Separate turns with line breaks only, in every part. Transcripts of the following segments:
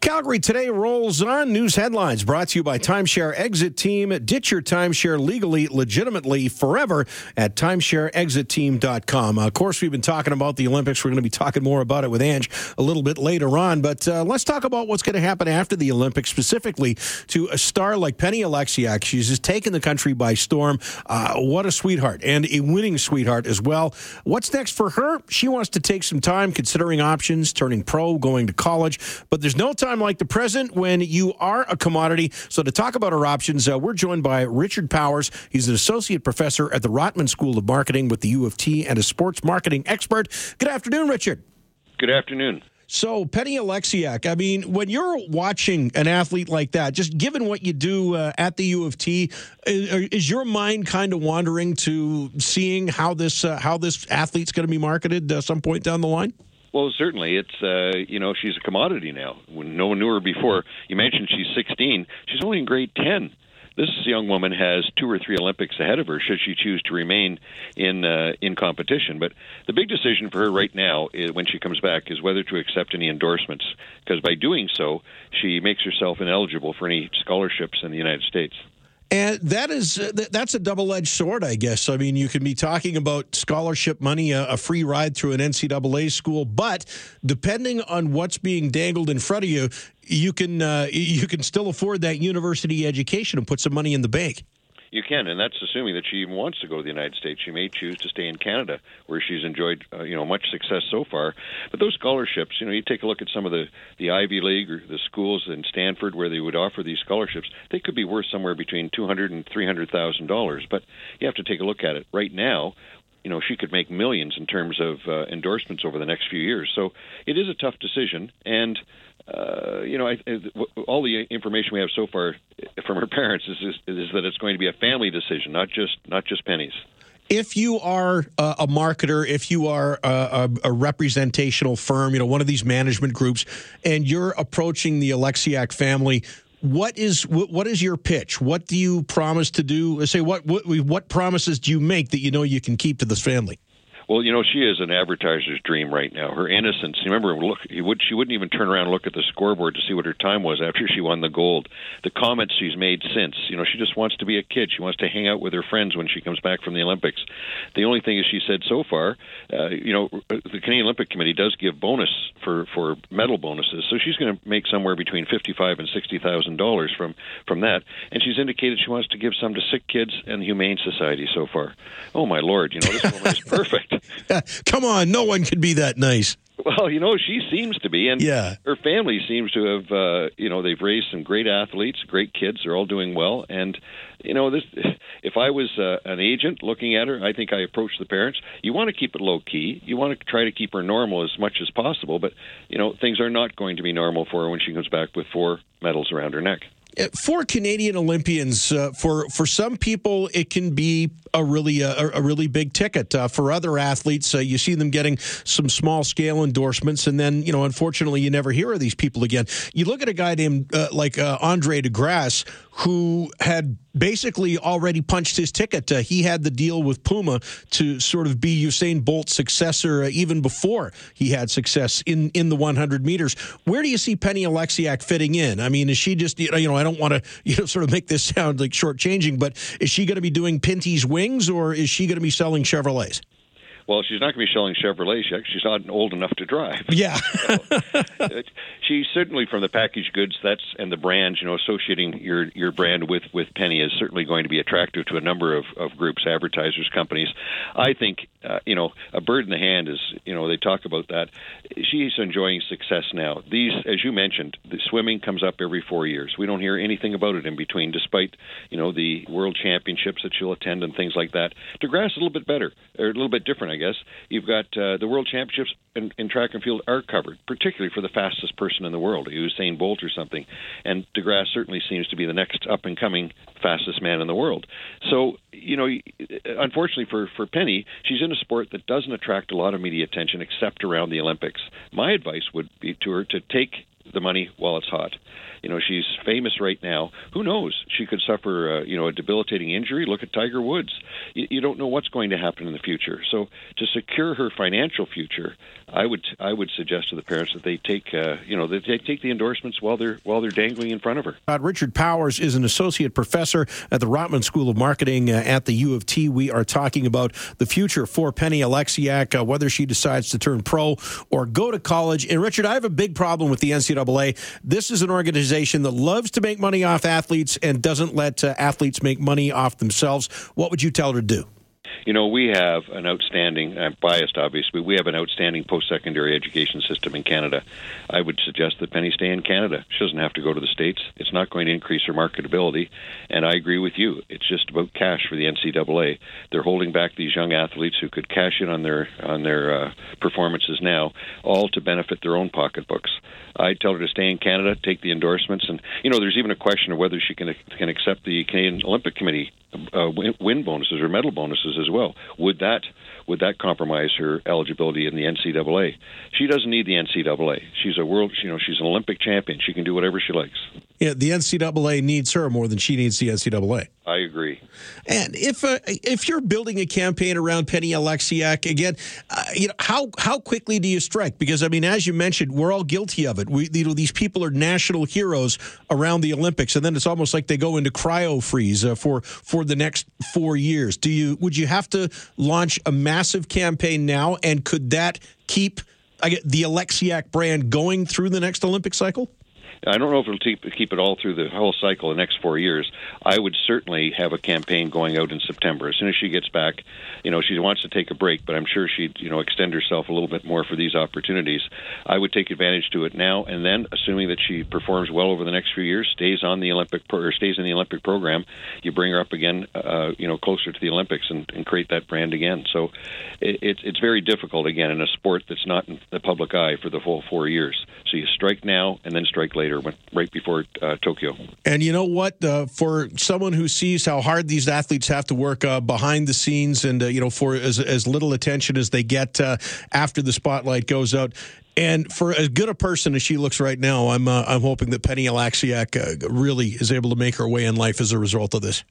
Calgary today rolls on news headlines brought to you by Timeshare Exit Team. Ditch your timeshare legally, legitimately, forever at timeshareexitteam.com. Of course, we've been talking about the Olympics. We're going to be talking more about it with Ange a little bit later on. But uh, let's talk about what's going to happen after the Olympics, specifically to a star like Penny Oleksiak. She's just taken the country by storm. Uh, what a sweetheart and a winning sweetheart as well. What's next for her? She wants to take some time considering options, turning pro, going to college. But there's no time time like the present when you are a commodity. So, to talk about our options, uh, we're joined by Richard Powers. He's an associate professor at the Rotman School of Marketing with the U of T and a sports marketing expert. Good afternoon, Richard.
Good afternoon.
So, Penny Oleksiak, I mean, when you're watching an athlete like that, just given what you do uh, at the U of T, is, is, your mind kind of wandering to seeing how this uh, how this athlete's going to be marketed uh, some point down the line?
Well, certainly, it's uh, you know she's a commodity now. When no one knew her before, you mentioned she's 16. She's only in grade 10. This young woman has two or three Olympics ahead of her should she choose to remain in uh, in competition. But the big decision for her right now, is, when she comes back, is whether to accept any endorsements. Because by doing so, she makes herself ineligible for any scholarships in the United States.
And that is uh, that's a double edged sword, I guess. I mean, you can be talking about scholarship money, a, a, free ride through an NCAA school, but depending on what's being dangled in front of you, you can uh, you can still afford that university education and put some money in the bank.
You can, and that's assuming that she even wants to go to the United States. She may choose to stay in Canada, where she's enjoyed, uh, you know, much success so far. But those scholarships, you know, you take a look at some of the the Ivy League or the schools in Stanford where they would offer these scholarships. They could be worth somewhere between two hundred and three hundred thousand dollars. But you have to take a look at it. Right now, you know she could make millions in terms of uh, endorsements over the next few years. So it is a tough decision, and uh, you know, I, I, all the information we have so far from her parents is, is, is that it's going to be a family decision, not just not just Penny's
if you are a, a marketer, if you are a, a, a, representational firm, you know, one of these management groups, and you're approaching the Oleksiak family, what is what, what is your pitch? What do you promise to do? Say what, what what promises do you make that you know you can keep to this family?
Well, you know, she is an advertiser's dream right now. Her innocence. Remember, look, he would, she wouldn't even turn around and look at the scoreboard to see what her time was after she won the gold. The comments she's made since, you know, she just wants to be a kid. She wants to hang out with her friends when she comes back from the Olympics. The only thing is, she said so far, uh, you know, the Canadian Olympic Committee does give bonus for for medal bonuses, so she's going to make somewhere between fifty-five and sixty thousand dollars from from that. And she's indicated she wants to give some to sick kids and the Humane Society so far. Oh my lord, you know, this woman is perfect.
Come on, no one could be that nice.
Well, you know, she seems to be, and
yeah.
her family seems to have, uh, you know, they've raised some great athletes, great kids. They're all doing well, and you know, this. If I was uh, an agent looking at her, I think I approach the parents. You want to keep it low key. You want to try to keep her normal as much as possible, but you know, things are not going to be normal for her when she comes back with four medals around her neck.
Uh, for Canadian Olympians, uh, for for some people, it can be a really uh, a, a really big ticket. Uh, for other athletes, uh, you see them getting some small scale endorsements, and then you know, unfortunately, you never hear of these people again. You look at a guy named uh, like Andre DeGrasse, who had basically already punched his ticket. He had the deal with Puma to sort of be Usain Bolt's successor even before he had success in, in the 100 meters. Where do you see Penny Oleksiak fitting in? I mean, is she just, you know, I don't want to, you know, sort of make this sound like shortchanging, but is she going to be doing Pinty's wings or is she going to be selling Chevrolets?
Well, she's not going to be selling Chevrolet. She's not old enough to drive.
Yeah.
so, she's certainly from the packaged goods. That's and the brands. You know, associating your your brand with with Penny is certainly going to be attractive to a number of, of groups, advertisers, companies. I think uh, you know a bird in the hand is you know they talk about that. She's enjoying success now. These, as you mentioned, the swimming comes up every four years. We don't hear anything about it in between, despite you know the world championships that she'll attend and things like that. DeGrasse is a little bit better, or a little bit different, I guess. You've got uh, the world championships in, in track and field are covered, particularly for the fastest person in the world, Usain Bolt or something. And DeGrasse certainly seems to be the next up and coming fastest man in the world. So, you know, unfortunately for, for Penny, she's in a sport that doesn't attract a lot of media attention except around the Olympics. My advice would be to her to take the money while it's hot. You know, she's famous right now. Who knows? She could suffer, uh, you know, a debilitating injury. Look at Tiger Woods. You, you don't know what's going to happen in the future. So, to secure her financial future, I would I would suggest to the parents that they take, uh, you know, that they take the endorsements while they're while they're dangling in front of her.
Uh, Richard Powers is an associate professor at the Rotman School of Marketing uh, at the U of T. We are talking about the future for Penny Oleksiak, uh, whether she decides to turn pro or go to college. And Richard, I have a big problem with the NCAA. This is an organization that loves to make money off athletes and doesn't let uh, athletes make money off themselves. What would you tell her to do?
You know, we have an outstanding, I'm biased obviously, we have an outstanding post secondary education system in Canada. I would suggest that Penny stay in Canada. She doesn't have to go to the States. It's not going to increase her marketability. And I agree with you. It's just about cash for the NCAA. They're holding back these young athletes who could cash in on their on their uh, performances now, all to benefit their own pocketbooks. I tell her to stay in Canada, take the endorsements, and you know, there's even a question of whether she can can accept the Canadian Olympic Committee uh, win bonuses or medal bonuses as well. Would that would that compromise her eligibility in the NCAA? She doesn't need the NCAA. She's a world, you know, she's an Olympic champion. She can do whatever she likes.
Yeah, the NCAA needs her more than she needs the NCAA.
I agree.
And if uh, if you're building a campaign around Penny Oleksiak again, uh, you know how how quickly do you strike? Because I mean, as you mentioned, we're all guilty of it. We you know these people are national heroes around the Olympics, and then it's almost like they go into cryo freeze uh, for for the next four years. Do you would you have to launch a massive campaign now, and could that keep I get the Oleksiak brand going through the next Olympic cycle?
I don't know if it'll keep, it all through the whole cycle the next four years. I would certainly have a campaign going out in September. As soon as she gets back, you know, she wants to take a break, but I'm sure she'd, you know, extend herself a little bit more for these opportunities. I would take advantage to it now, and then, assuming that she performs well over the next few years, stays on the Olympic pro- or stays in the Olympic program, you bring her up again, uh, you know, closer to the Olympics and, and create that brand again. So it, it's it's very difficult again in a sport that's not in the public eye for the full four years. So you strike now and then strike later later, right before uh, Tokyo.
And you know what? Uh, for someone who sees how hard these athletes have to work uh, behind the scenes, and uh, you know, for as, as little attention as they get uh, after the spotlight goes out. And for as good a person as she looks right now, I'm uh, I'm hoping that Penny Oleksiak really is able to make her way in life as a result of this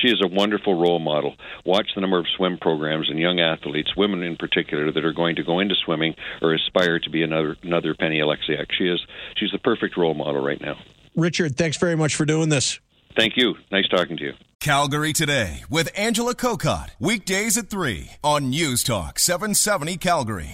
she is a wonderful role model. Watch the number of swim programs and young athletes, women in particular, that are going to go into swimming or aspire to be another another Penny Oleksiak. She is she's the perfect role model right now.
Richard, thanks very much for doing this.
Thank you. Nice talking to you.
Calgary Today with Angela Kokott. Weekdays at 3 on News Talk 770 Calgary.